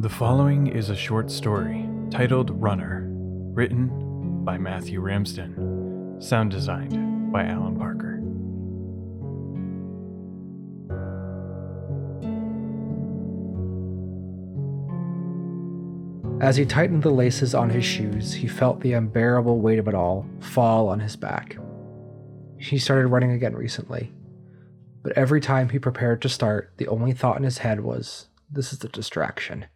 The following is a short story titled Runner, written by Matthew Ramsden, sound designed by Alan Parker. As he tightened the laces on his shoes, he felt the unbearable weight of it all fall on his back. He started running again recently, but every time he prepared to start, the only thought in his head was, This is a distraction.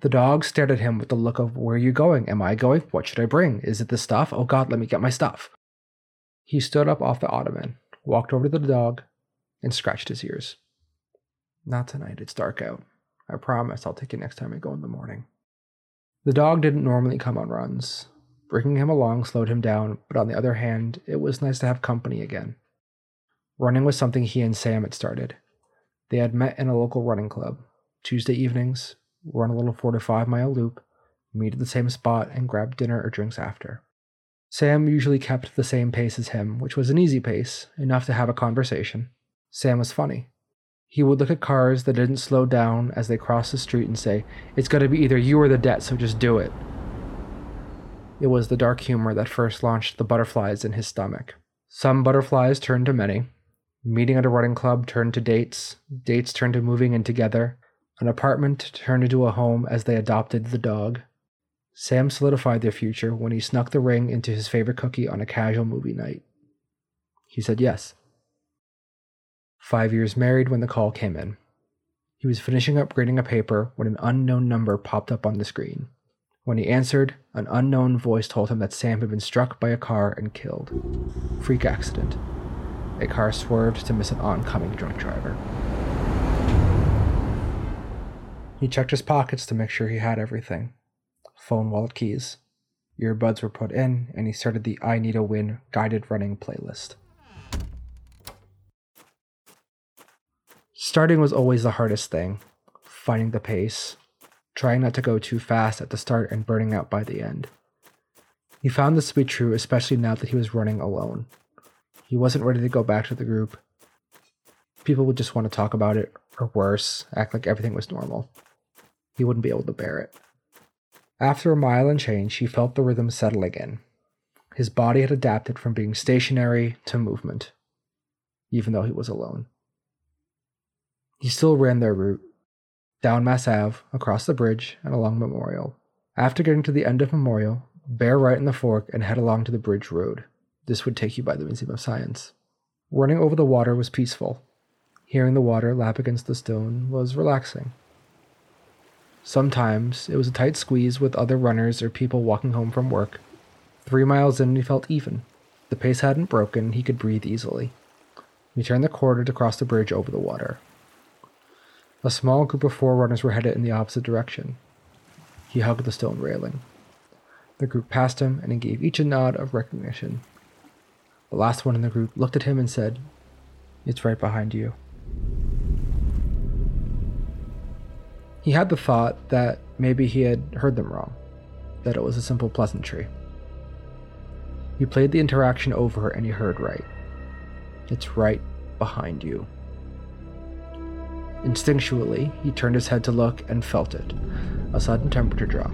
The dog stared at him with the look of, Where are you going? Am I going? What should I bring? Is it the stuff? Oh God, let me get my stuff. He stood up off the ottoman, walked over to the dog, and scratched his ears. Not tonight, it's dark out. I promise I'll take you next time I go in the morning. The dog didn't normally come on runs. Bringing him along slowed him down, but on the other hand, it was nice to have company again. Running was something he and Sam had started. They had met in a local running club. Tuesday evenings, run a little four to five mile loop, meet at the same spot, and grab dinner or drinks after. Sam usually kept the same pace as him, which was an easy pace, enough to have a conversation. Sam was funny. He would look at cars that didn't slow down as they crossed the street and say, It's gotta be either you or the debt, so just do it. It was the dark humor that first launched the butterflies in his stomach. Some butterflies turned to many. Meeting at a running club turned to dates, dates turned to moving in together, an apartment turned into a home as they adopted the dog. Sam solidified their future when he snuck the ring into his favorite cookie on a casual movie night. He said yes. Five years married when the call came in. He was finishing up grading a paper when an unknown number popped up on the screen. When he answered, an unknown voice told him that Sam had been struck by a car and killed. Freak accident. A car swerved to miss an oncoming drunk driver. He checked his pockets to make sure he had everything phone, wallet, keys. Earbuds were put in, and he started the I Need a Win guided running playlist. Starting was always the hardest thing, finding the pace, trying not to go too fast at the start and burning out by the end. He found this to be true, especially now that he was running alone. He wasn't ready to go back to the group. People would just want to talk about it, or worse, act like everything was normal. He wouldn't be able to bear it. After a mile and change, he felt the rhythm settle again. His body had adapted from being stationary to movement, even though he was alone. He still ran their route, down Mass Ave, across the bridge, and along Memorial. After getting to the end of Memorial, bear right in the fork and head along to the bridge road. This would take you by the Museum of Science. Running over the water was peaceful. Hearing the water lap against the stone was relaxing. Sometimes it was a tight squeeze with other runners or people walking home from work. Three miles in, he felt even. The pace hadn't broken, he could breathe easily. He turned the corner to cross the bridge over the water. A small group of four runners were headed in the opposite direction. He hugged the stone railing. The group passed him, and he gave each a nod of recognition. The last one in the group looked at him and said, It's right behind you. He had the thought that maybe he had heard them wrong, that it was a simple pleasantry. He played the interaction over and he heard right. It's right behind you. Instinctually, he turned his head to look and felt it a sudden temperature drop.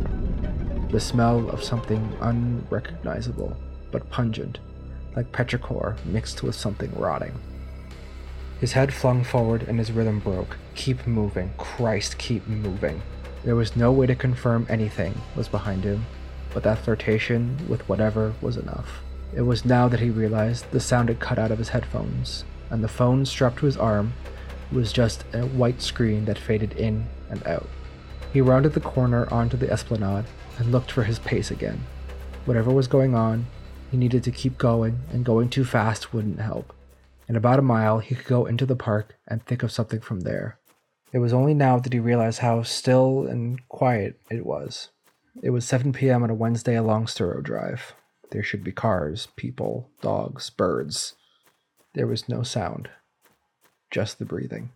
The smell of something unrecognizable, but pungent, like petrichor mixed with something rotting. His head flung forward and his rhythm broke. Keep moving. Christ, keep moving. There was no way to confirm anything was behind him, but that flirtation with whatever was enough. It was now that he realized the sound had cut out of his headphones, and the phone strapped to his arm was just a white screen that faded in and out. He rounded the corner onto the esplanade and looked for his pace again. Whatever was going on, he needed to keep going, and going too fast wouldn't help. In about a mile, he could go into the park and think of something from there. It was only now that he realized how still and quiet it was. It was 7 p.m. on a Wednesday along Storrow Drive. There should be cars, people, dogs, birds. There was no sound, just the breathing.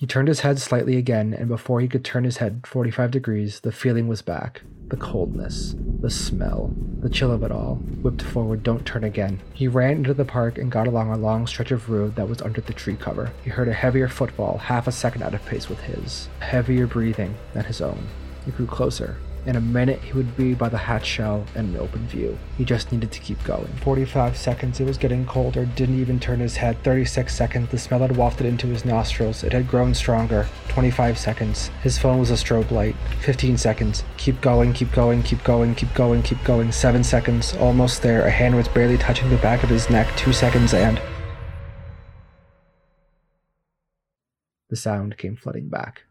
He turned his head slightly again, and before he could turn his head 45 degrees, the feeling was back. The coldness, the smell, the chill of it all. Whipped forward, don't turn again. He ran into the park and got along a long stretch of road that was under the tree cover. He heard a heavier footfall, half a second out of pace with his, heavier breathing than his own. He grew closer. In a minute, he would be by the hatch shell and an open view. He just needed to keep going. 45 seconds, it was getting colder, didn't even turn his head. 36 seconds, the smell had wafted into his nostrils. It had grown stronger. 25 seconds, his phone was a strobe light. 15 seconds, keep going, keep going, keep going, keep going, keep going. 7 seconds, almost there. A hand was barely touching the back of his neck. 2 seconds, and. The sound came flooding back.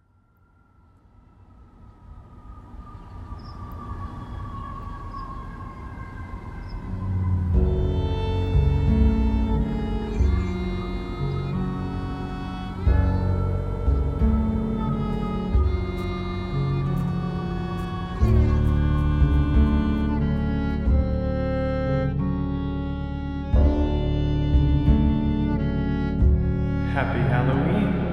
Happy Halloween.